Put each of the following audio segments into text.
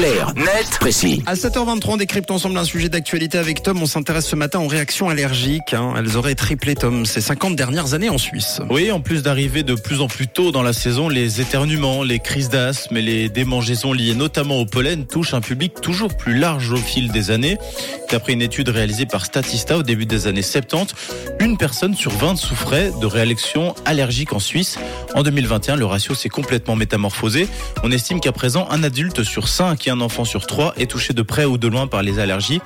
Play. Clair, net, précis. À 7h23, on décrypte ensemble un sujet d'actualité avec Tom. On s'intéresse ce matin aux réactions allergiques. hein. Elles auraient triplé, Tom, ces 50 dernières années en Suisse. Oui, en plus d'arriver de plus en plus tôt dans la saison, les éternuements, les crises d'asthme et les démangeaisons liées notamment au pollen touchent un public toujours plus large au fil des années. D'après une étude réalisée par Statista au début des années 70, une personne sur 20 souffrait de réactions allergiques en Suisse. En 2021, le ratio s'est complètement métamorphosé. On estime qu'à présent, un adulte sur 5 et un enfant sur 3 est touché de près ou de loin par les allergies.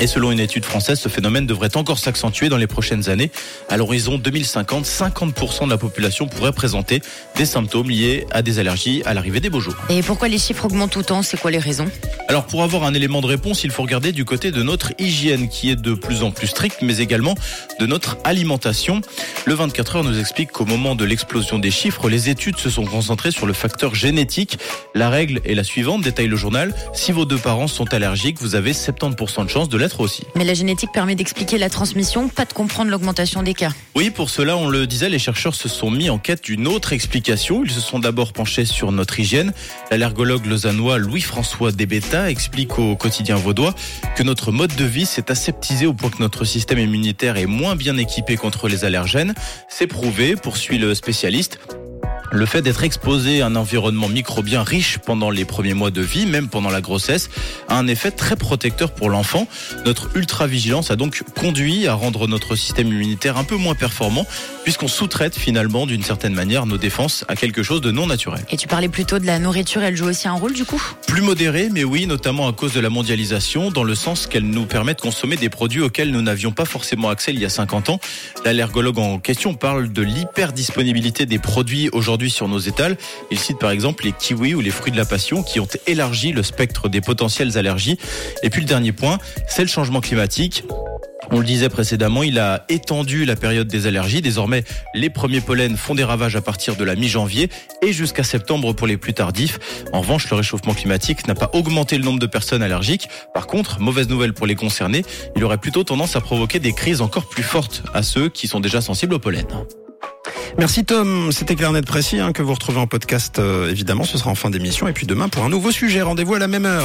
Et selon une étude française, ce phénomène devrait encore s'accentuer dans les prochaines années. À l'horizon 2050, 50% de la population pourrait présenter des symptômes liés à des allergies à l'arrivée des beaux jours. Et pourquoi les chiffres augmentent autant C'est quoi les raisons? Alors pour avoir un élément de réponse, il faut regarder du côté de notre hygiène qui est de plus en plus stricte, mais également de notre alimentation. Le 24 heures nous explique qu'au moment de l'explosion des chiffres, les études se sont concentrées sur le facteur génétique. La règle est la suivante, détaille le journal. Si vos deux parents sont allergiques, vous avez 70% de chances de l'être aussi. Mais la génétique permet d'expliquer la transmission, pas de comprendre l'augmentation des cas. Oui, pour cela, on le disait, les chercheurs se sont mis en quête d'une autre explication. Ils se sont d'abord penchés sur notre hygiène. L'allergologue lausannois Louis-François Debetta explique au quotidien vaudois que notre mode de vie s'est aseptisé au point que notre système immunitaire est moins bien équipé contre les allergènes. C'est prouvé, poursuit le spécialiste. Le fait d'être exposé à un environnement microbien riche pendant les premiers mois de vie, même pendant la grossesse, a un effet très protecteur pour l'enfant. Notre ultra-vigilance a donc conduit à rendre notre système immunitaire un peu moins performant, puisqu'on sous-traite finalement d'une certaine manière nos défenses à quelque chose de non naturel. Et tu parlais plutôt de la nourriture, elle joue aussi un rôle du coup? Plus modéré, mais oui, notamment à cause de la mondialisation, dans le sens qu'elle nous permet de consommer des produits auxquels nous n'avions pas forcément accès il y a 50 ans. L'allergologue en question parle de l'hyperdisponibilité des produits aujourd'hui sur nos étals. Il cite par exemple les kiwis ou les fruits de la passion qui ont élargi le spectre des potentielles allergies. Et puis le dernier point, c'est le changement climatique. On le disait précédemment, il a étendu la période des allergies. Désormais, les premiers pollens font des ravages à partir de la mi-janvier et jusqu'à septembre pour les plus tardifs. En revanche, le réchauffement climatique n'a pas augmenté le nombre de personnes allergiques. Par contre, mauvaise nouvelle pour les concernés, il aurait plutôt tendance à provoquer des crises encore plus fortes à ceux qui sont déjà sensibles au pollen. Merci Tom, c'était clair net précis hein, que vous retrouvez en podcast euh, évidemment, ce sera en fin d'émission et puis demain pour un nouveau sujet, rendez-vous à la même heure.